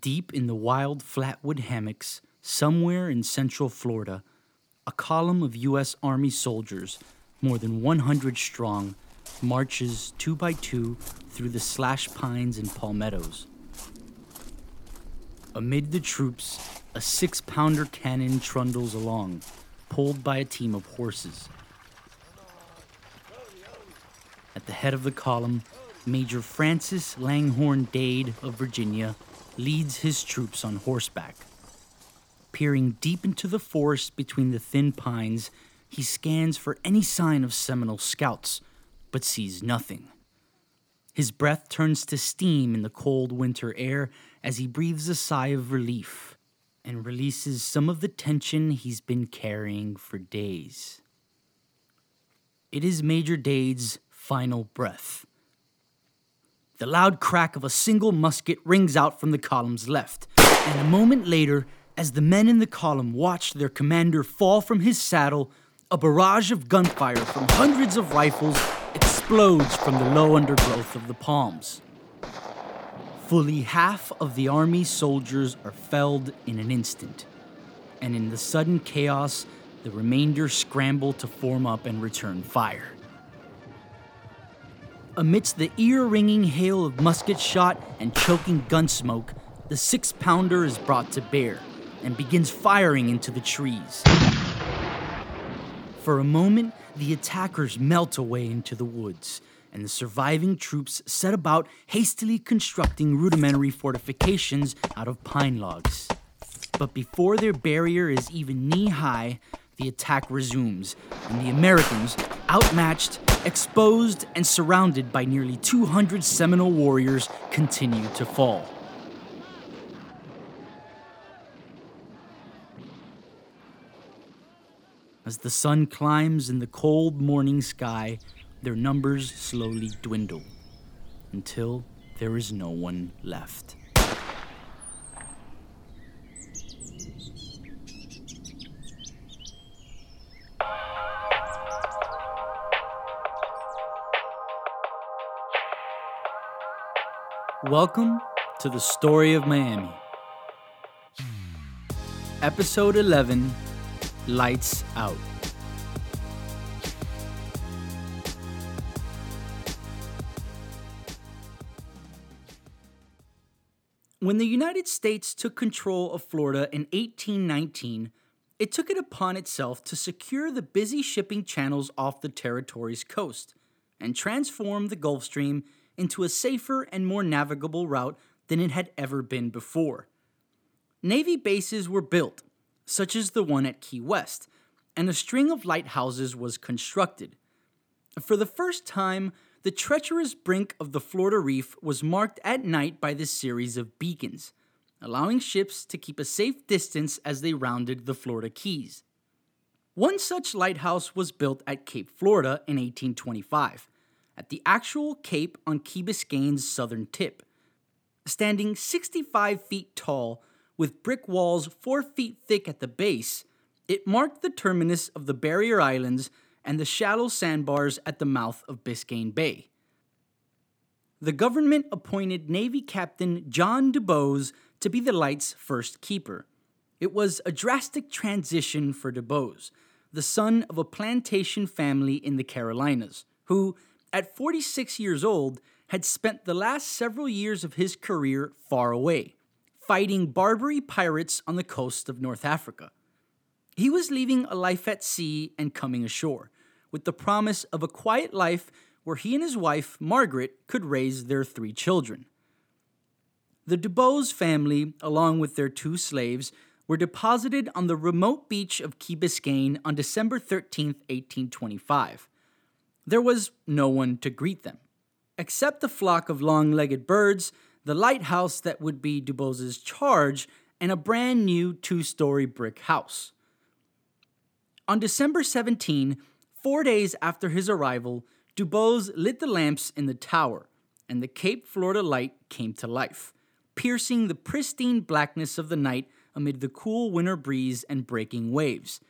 Deep in the wild flatwood hammocks, somewhere in central Florida, a column of U.S. Army soldiers, more than 100 strong, marches two by two through the slash pines and palmettos. Amid the troops, a six pounder cannon trundles along, pulled by a team of horses. At the head of the column, Major Francis Langhorne Dade of Virginia leads his troops on horseback. Peering deep into the forest between the thin pines, he scans for any sign of Seminole scouts, but sees nothing. His breath turns to steam in the cold winter air as he breathes a sigh of relief and releases some of the tension he's been carrying for days. It is Major Dade's final breath. The loud crack of a single musket rings out from the column's left, and a moment later, as the men in the column watch their commander fall from his saddle, a barrage of gunfire from hundreds of rifles explodes from the low undergrowth of the palms. Fully half of the army soldiers are felled in an instant, and in the sudden chaos, the remainder scramble to form up and return fire. Amidst the ear ringing hail of musket shot and choking gun smoke, the six pounder is brought to bear and begins firing into the trees. For a moment, the attackers melt away into the woods, and the surviving troops set about hastily constructing rudimentary fortifications out of pine logs. But before their barrier is even knee high, the attack resumes, and the Americans, outmatched, exposed, and surrounded by nearly 200 Seminole warriors, continue to fall. As the sun climbs in the cold morning sky, their numbers slowly dwindle until there is no one left. Welcome to the story of Miami. Episode 11 Lights Out. When the United States took control of Florida in 1819, it took it upon itself to secure the busy shipping channels off the territory's coast and transform the Gulf Stream into a safer and more navigable route than it had ever been before. Navy bases were built, such as the one at Key West, and a string of lighthouses was constructed. For the first time, the treacherous brink of the Florida Reef was marked at night by this series of beacons, allowing ships to keep a safe distance as they rounded the Florida Keys. One such lighthouse was built at Cape Florida in 1825 at the actual cape on Key Biscayne's southern tip. Standing 65 feet tall, with brick walls 4 feet thick at the base, it marked the terminus of the barrier islands and the shallow sandbars at the mouth of Biscayne Bay. The government appointed Navy Captain John DuBose to be the light's first keeper. It was a drastic transition for DuBose, the son of a plantation family in the Carolinas, who, at 46 years old, had spent the last several years of his career far away, fighting Barbary pirates on the coast of North Africa. He was leaving a life at sea and coming ashore, with the promise of a quiet life where he and his wife, Margaret, could raise their three children. The DuBose family, along with their two slaves, were deposited on the remote beach of Key Biscayne on December 13, 1825. There was no one to greet them, except a flock of long legged birds, the lighthouse that would be DuBose's charge, and a brand new two story brick house. On December 17, four days after his arrival, DuBose lit the lamps in the tower, and the Cape Florida light came to life, piercing the pristine blackness of the night amid the cool winter breeze and breaking waves.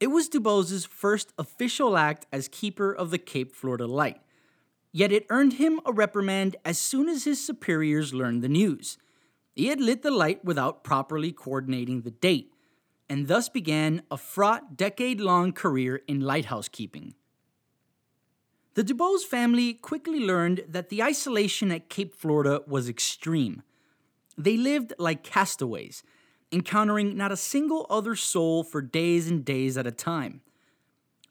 It was DuBose's first official act as keeper of the Cape Florida Light, yet it earned him a reprimand as soon as his superiors learned the news. He had lit the light without properly coordinating the date, and thus began a fraught decade long career in lighthouse keeping. The DuBose family quickly learned that the isolation at Cape Florida was extreme. They lived like castaways, encountering not a single other soul for days and days at a time.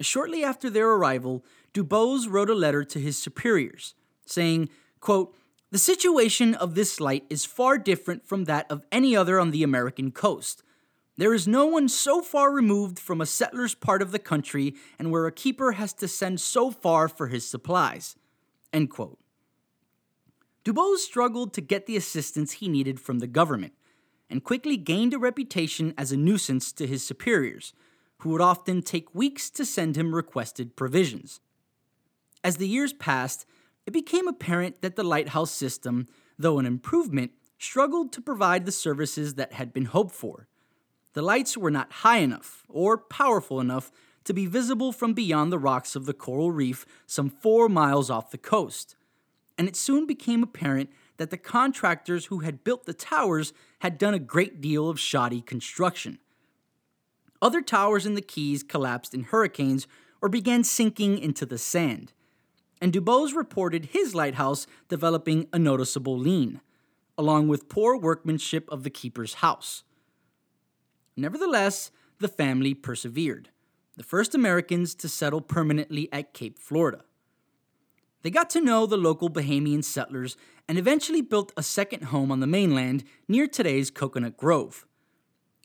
Shortly after their arrival, DuBose wrote a letter to his superiors, saying, quote, The situation of this light is far different from that of any other on the American coast. There is no one so far removed from a settler's part of the country and where a keeper has to send so far for his supplies. End quote. DuBose struggled to get the assistance he needed from the government and quickly gained a reputation as a nuisance to his superiors, who would often take weeks to send him requested provisions. As the years passed, it became apparent that the lighthouse system, though an improvement, struggled to provide the services that had been hoped for. The lights were not high enough or powerful enough to be visible from beyond the rocks of the coral reef some four miles off the coast. And it soon became apparent that the contractors who had built the towers had done a great deal of shoddy construction. Other towers in the Keys collapsed in hurricanes or began sinking into the sand. And DuBose reported his lighthouse developing a noticeable lean, along with poor workmanship of the keeper's house. Nevertheless, the family persevered, the first Americans to settle permanently at Cape Florida. They got to know the local Bahamian settlers and eventually built a second home on the mainland near today's Coconut Grove.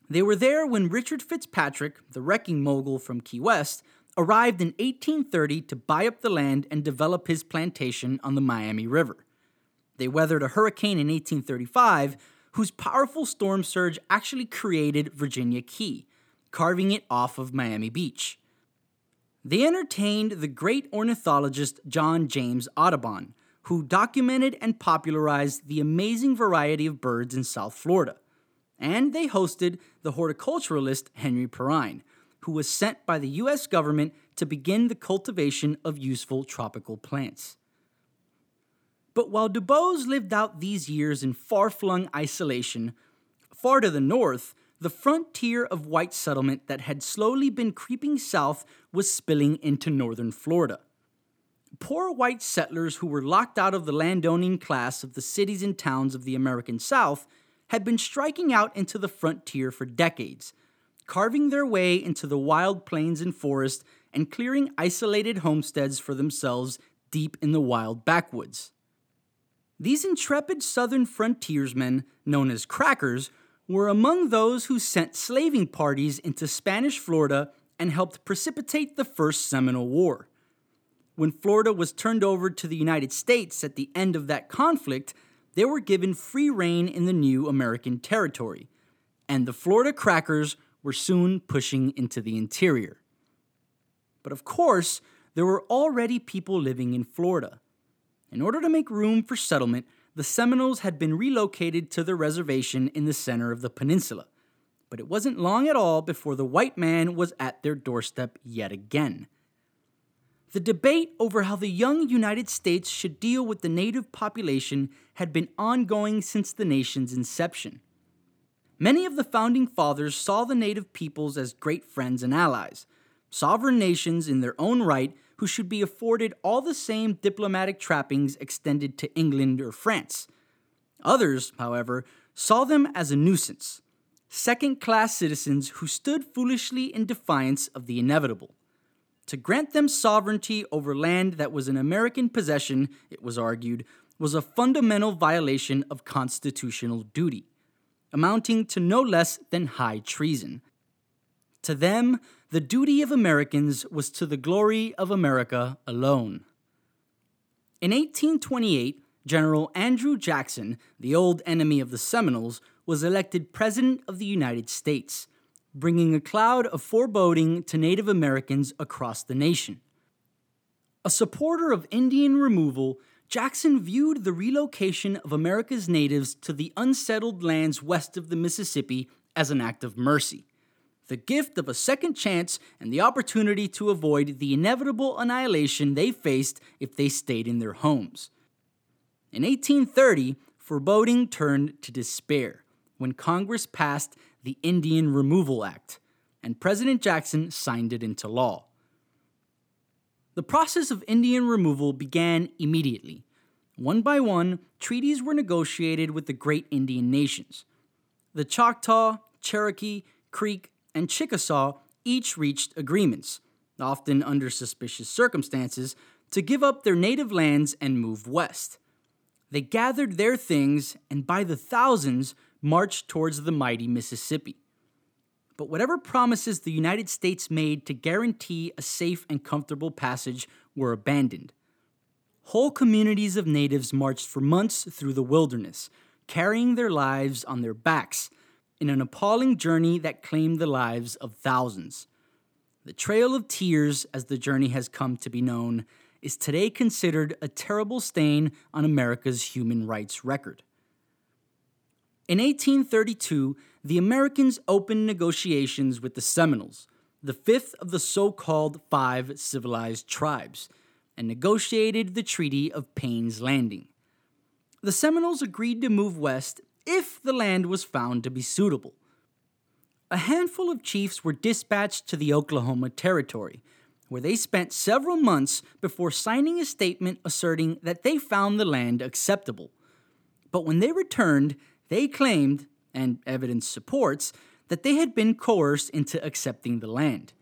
They were there when Richard Fitzpatrick, the wrecking mogul from Key West, arrived in 1830 to buy up the land and develop his plantation on the Miami River. They weathered a hurricane in 1835 whose powerful storm surge actually created Virginia Key, carving it off of Miami Beach. They entertained the great ornithologist John James Audubon, who documented and popularized the amazing variety of birds in South Florida. And they hosted the horticulturalist Henry Perrine, who was sent by the US government to begin the cultivation of useful tropical plants. But while DuBose lived out these years in far flung isolation, far to the north, the frontier of white settlement that had slowly been creeping south was spilling into northern Florida. Poor white settlers who were locked out of the landowning class of the cities and towns of the American South had been striking out into the frontier for decades, carving their way into the wild plains and forest and clearing isolated homesteads for themselves deep in the wild backwoods. These intrepid southern frontiersmen, known as crackers, were among those who sent slaving parties into Spanish Florida and helped precipitate the First Seminole War. When Florida was turned over to the United States at the end of that conflict, they were given free rein in the new American territory, and the Florida crackers were soon pushing into the interior. But of course, there were already people living in Florida. In order to make room for settlement, the Seminoles had been relocated to their reservation in the center of the peninsula. But it wasn't long at all before the white man was at their doorstep yet again. The debate over how the young United States should deal with the native population had been ongoing since the nation's inception. Many of the founding fathers saw the native peoples as great friends and allies, sovereign nations in their own right who should be afforded all the same diplomatic trappings extended to England or France. Others, however, saw them as a nuisance, second class citizens who stood foolishly in defiance of the inevitable. To grant them sovereignty over land that was an American possession, it was argued, was a fundamental violation of constitutional duty, amounting to no less than high treason. To them, the duty of Americans was to the glory of America alone. In 1828, General Andrew Jackson, the old enemy of the Seminoles, was elected President of the United States, bringing a cloud of foreboding to Native Americans across the nation. A supporter of Indian removal, Jackson viewed the relocation of America's natives to the unsettled lands west of the Mississippi as an act of mercy the gift of a second chance and the opportunity to avoid the inevitable annihilation they faced if they stayed in their homes. In 1830, foreboding turned to despair when Congress passed the Indian Removal Act, and President Jackson signed it into law. The process of Indian removal began immediately. One by one, treaties were negotiated with the great Indian nations. The Choctaw, Cherokee, Creek, and Chickasaw each reached agreements, often under suspicious circumstances, to give up their native lands and move west. They gathered their things and by the thousands marched towards the mighty Mississippi. But whatever promises the United States made to guarantee a safe and comfortable passage were abandoned. Whole communities of natives marched for months through the wilderness, carrying their lives on their backs in an appalling journey that claimed the lives of thousands. The Trail of Tears, as the journey has come to be known, is today considered a terrible stain on America's human rights record. In 1832, the Americans opened negotiations with the Seminoles, the fifth of the so called five civilized tribes, and negotiated the Treaty of Payne's Landing. The Seminoles agreed to move west if the land was found to be suitable. A handful of chiefs were dispatched to the Oklahoma Territory, where they spent several months before signing a statement asserting that they found the land acceptable. But when they returned, they claimed, and evidence supports, that they had been coerced into accepting the land,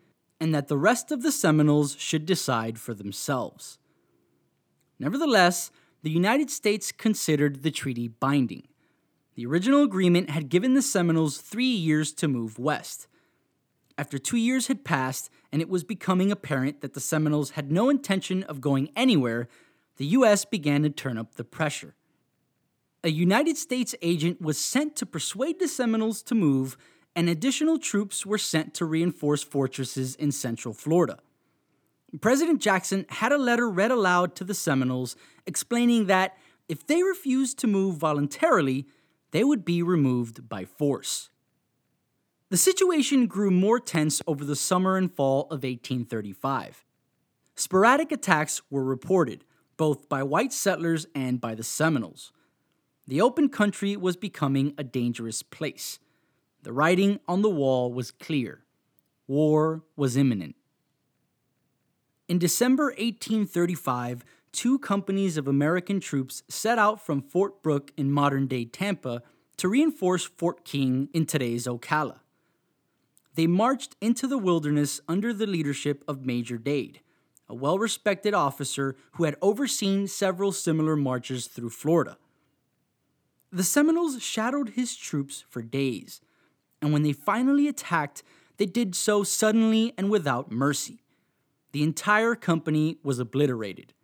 and that the rest of the Seminoles should decide for themselves. Nevertheless, the United States considered the treaty binding. The original agreement had given the Seminoles three years to move west. After two years had passed and it was becoming apparent that the Seminoles had no intention of going anywhere, the U.S. began to turn up the pressure a United States agent was sent to persuade the Seminoles to move, and additional troops were sent to reinforce fortresses in central Florida. President Jackson had a letter read aloud to the Seminoles explaining that if they refused to move voluntarily, they would be removed by force. The situation grew more tense over the summer and fall of 1835. Sporadic attacks were reported, both by white settlers and by the Seminoles. The open country was becoming a dangerous place. The writing on the wall was clear war was imminent. In December 1835, two companies of American troops set out from Fort Brooke in modern day Tampa to reinforce Fort King in today's Ocala. They marched into the wilderness under the leadership of Major Dade, a well respected officer who had overseen several similar marches through Florida. The Seminoles shadowed his troops for days, and when they finally attacked, they did so suddenly and without mercy. The entire company was obliterated.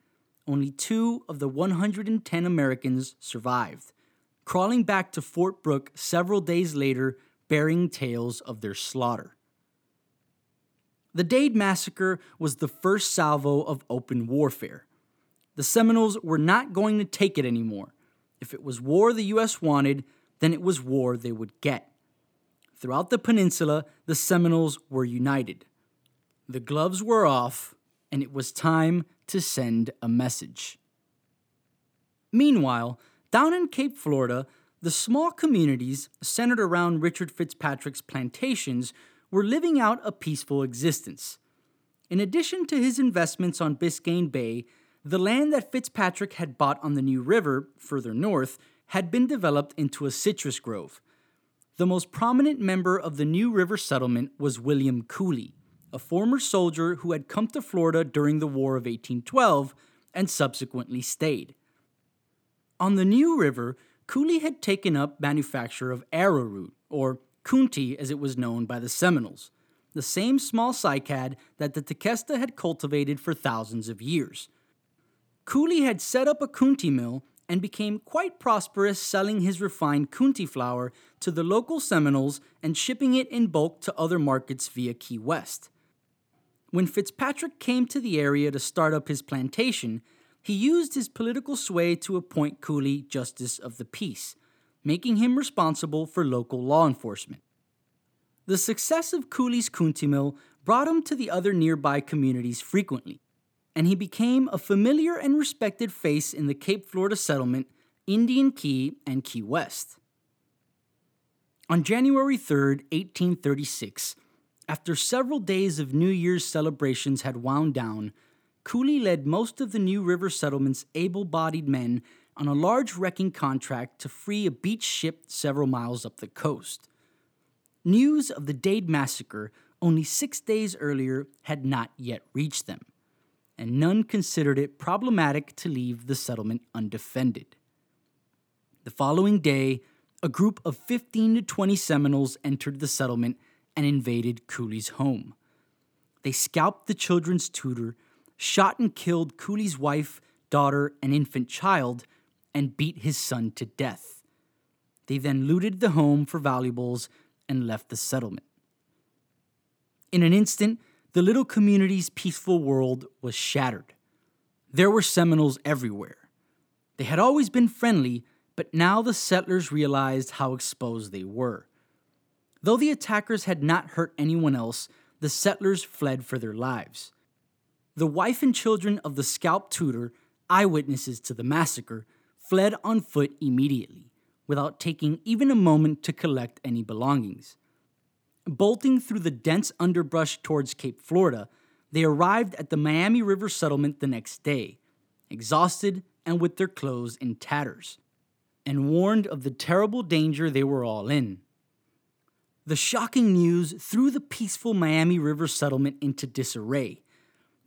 Only two of the 110 Americans survived, crawling back to Fort Brooke several days later bearing tales of their slaughter. The Dade Massacre was the first salvo of open warfare. The Seminoles were not going to take it anymore if it was war the U.S. wanted, then it was war they would get. Throughout the peninsula, the Seminoles were united. The gloves were off, and it was time to send a message. Meanwhile, down in Cape Florida, the small communities centered around Richard Fitzpatrick's plantations were living out a peaceful existence. In addition to his investments on Biscayne Bay, the land that Fitzpatrick had bought on the New River, further north, had been developed into a citrus grove. The most prominent member of the New River settlement was William Cooley, a former soldier who had come to Florida during the War of 1812 and subsequently stayed. On the New River, Cooley had taken up manufacture of arrowroot, or coontie as it was known by the Seminoles, the same small cycad that the Tequesta had cultivated for thousands of years. Cooley had set up a coontie mill and became quite prosperous selling his refined coontie flour to the local Seminoles and shipping it in bulk to other markets via Key West. When Fitzpatrick came to the area to start up his plantation, he used his political sway to appoint Cooley Justice of the Peace, making him responsible for local law enforcement. The success of Cooley's Coontie Mill brought him to the other nearby communities frequently, and he became a familiar and respected face in the Cape Florida settlement, Indian Key, and Key West. On January 3, 1836, after several days of New Year's celebrations had wound down, Cooley led most of the New River settlement's able bodied men on a large wrecking contract to free a beach ship several miles up the coast. News of the Dade massacre only six days earlier had not yet reached them, and none considered it problematic to leave the settlement undefended. The following day, a group of 15 to 20 Seminoles entered the settlement and invaded Cooley's home. They scalped the children's tutor, shot and killed Cooley's wife, daughter, and infant child, and beat his son to death. They then looted the home for valuables and left the settlement. In an instant, the little community's peaceful world was shattered. There were Seminoles everywhere. They had always been friendly, but now the settlers realized how exposed they were. Though the attackers had not hurt anyone else, the settlers fled for their lives. The wife and children of the scalp tutor, eyewitnesses to the massacre, fled on foot immediately, without taking even a moment to collect any belongings. Bolting through the dense underbrush towards Cape Florida, they arrived at the Miami River settlement the next day, exhausted and with their clothes in tatters and warned of the terrible danger they were all in. The shocking news threw the peaceful Miami River settlement into disarray.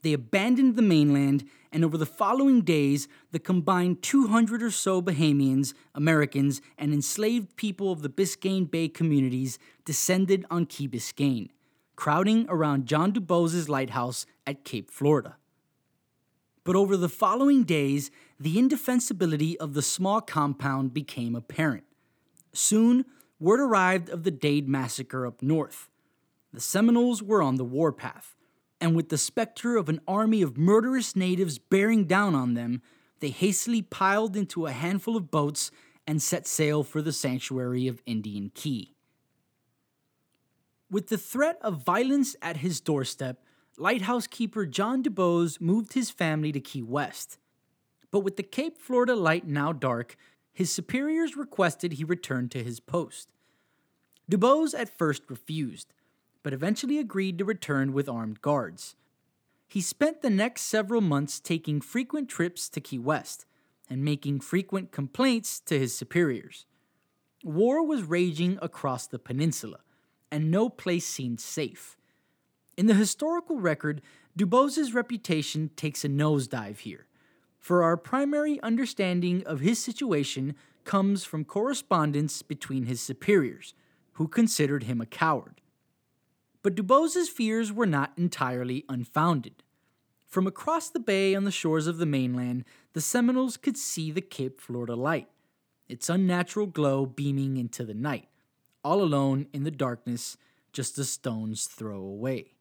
They abandoned the mainland, and over the following days, the combined 200 or so Bahamians, Americans, and enslaved people of the Biscayne Bay communities descended on Key Biscayne, crowding around John DuBose's lighthouse at Cape Florida. But over the following days, the indefensibility of the small compound became apparent. Soon, word arrived of the Dade massacre up north. The Seminoles were on the warpath, and with the specter of an army of murderous natives bearing down on them, they hastily piled into a handful of boats and set sail for the sanctuary of Indian Key. With the threat of violence at his doorstep, lighthouse keeper John DuBose moved his family to Key West. But with the Cape Florida light now dark, his superiors requested he return to his post. DuBose at first refused, but eventually agreed to return with armed guards. He spent the next several months taking frequent trips to Key West and making frequent complaints to his superiors. War was raging across the peninsula, and no place seemed safe. In the historical record, Dubose's reputation takes a nosedive here, for our primary understanding of his situation comes from correspondence between his superiors, who considered him a coward. But Dubose's fears were not entirely unfounded. From across the bay on the shores of the mainland, the Seminoles could see the Cape Florida light, its unnatural glow beaming into the night, all alone in the darkness, just a stone's throw away.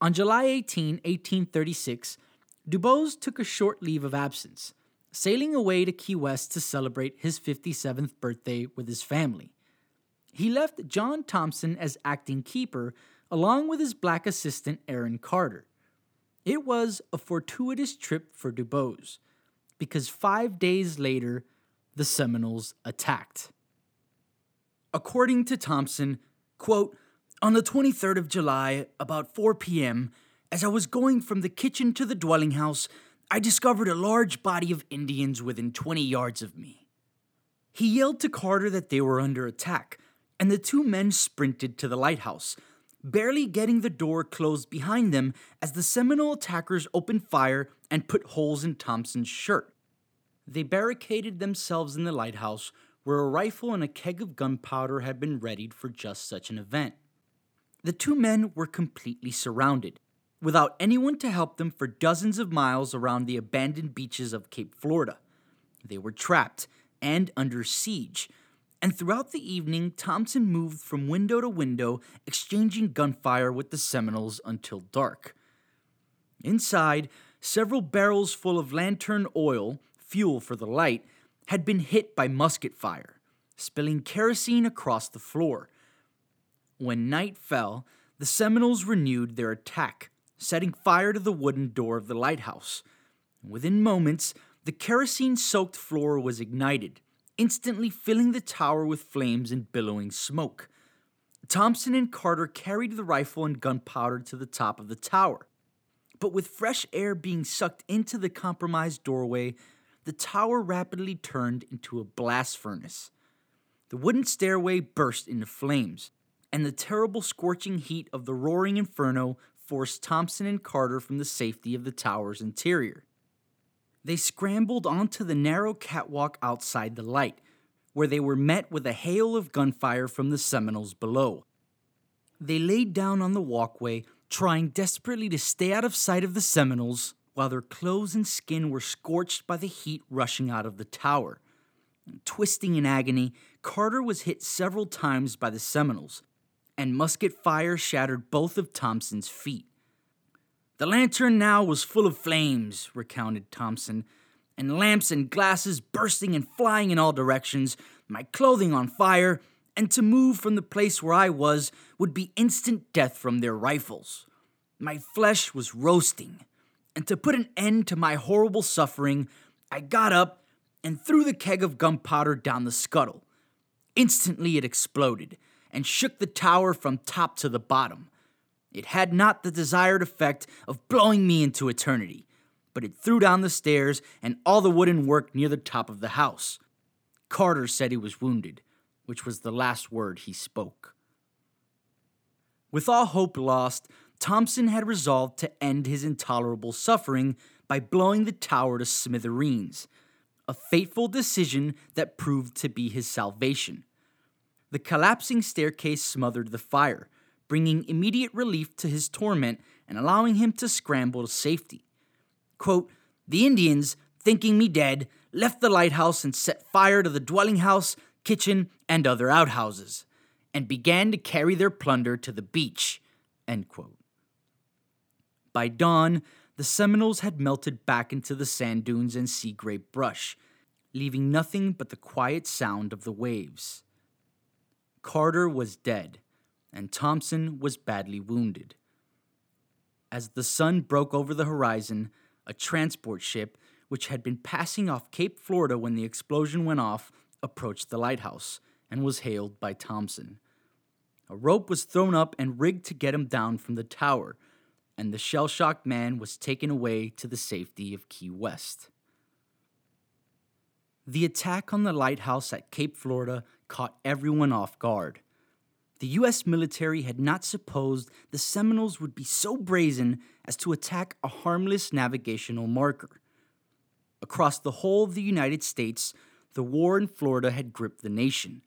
On July 18, 1836, Dubose took a short leave of absence, sailing away to Key West to celebrate his 57th birthday with his family. He left John Thompson as acting keeper along with his black assistant Aaron Carter. It was a fortuitous trip for Dubose because five days later, the Seminoles attacked. According to Thompson, quote, on the 23rd of July, about 4 p.m., as I was going from the kitchen to the dwelling house, I discovered a large body of Indians within 20 yards of me. He yelled to Carter that they were under attack, and the two men sprinted to the lighthouse, barely getting the door closed behind them as the Seminole attackers opened fire and put holes in Thompson's shirt. They barricaded themselves in the lighthouse, where a rifle and a keg of gunpowder had been readied for just such an event. The two men were completely surrounded, without anyone to help them for dozens of miles around the abandoned beaches of Cape Florida. They were trapped and under siege, and throughout the evening, Thompson moved from window to window, exchanging gunfire with the Seminoles until dark. Inside, several barrels full of lantern oil, fuel for the light, had been hit by musket fire, spilling kerosene across the floor. When night fell, the Seminoles renewed their attack, setting fire to the wooden door of the lighthouse. Within moments, the kerosene soaked floor was ignited, instantly filling the tower with flames and billowing smoke. Thompson and Carter carried the rifle and gunpowder to the top of the tower. But with fresh air being sucked into the compromised doorway, the tower rapidly turned into a blast furnace. The wooden stairway burst into flames, and the terrible scorching heat of the roaring inferno forced Thompson and Carter from the safety of the tower's interior. They scrambled onto the narrow catwalk outside the light, where they were met with a hail of gunfire from the Seminoles below. They laid down on the walkway, trying desperately to stay out of sight of the Seminoles, while their clothes and skin were scorched by the heat rushing out of the tower. Twisting in agony, Carter was hit several times by the Seminoles, and musket fire shattered both of Thompson's feet. The lantern now was full of flames, recounted Thompson, and lamps and glasses bursting and flying in all directions, my clothing on fire, and to move from the place where I was would be instant death from their rifles. My flesh was roasting, and to put an end to my horrible suffering, I got up and threw the keg of gunpowder down the scuttle. Instantly it exploded and shook the tower from top to the bottom. It had not the desired effect of blowing me into eternity, but it threw down the stairs and all the wooden work near the top of the house. Carter said he was wounded, which was the last word he spoke. With all hope lost, Thompson had resolved to end his intolerable suffering by blowing the tower to smithereens, a fateful decision that proved to be his salvation. The collapsing staircase smothered the fire, bringing immediate relief to his torment and allowing him to scramble to safety. Quote, the Indians, thinking me dead, left the lighthouse and set fire to the dwelling house, kitchen, and other outhouses, and began to carry their plunder to the beach. By dawn, the Seminoles had melted back into the sand dunes and sea grape brush, leaving nothing but the quiet sound of the waves. Carter was dead, and Thompson was badly wounded. As the sun broke over the horizon, a transport ship, which had been passing off Cape Florida when the explosion went off, approached the lighthouse and was hailed by Thompson. A rope was thrown up and rigged to get him down from the tower, and the shell shocked man was taken away to the safety of Key West. The attack on the lighthouse at Cape Florida caught everyone off guard. The US military had not supposed the Seminoles would be so brazen as to attack a harmless navigational marker. Across the whole of the United States, the war in Florida had gripped the nation.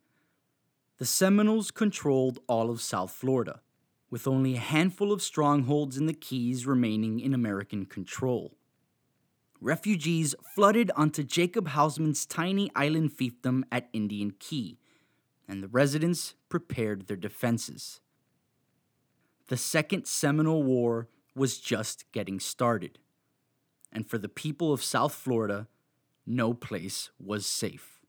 The Seminoles controlled all of South Florida, with only a handful of strongholds in the Keys remaining in American control. Refugees flooded onto Jacob Housman's tiny island fiefdom at Indian Key and the residents prepared their defenses. The Second Seminole War was just getting started, and for the people of South Florida, no place was safe.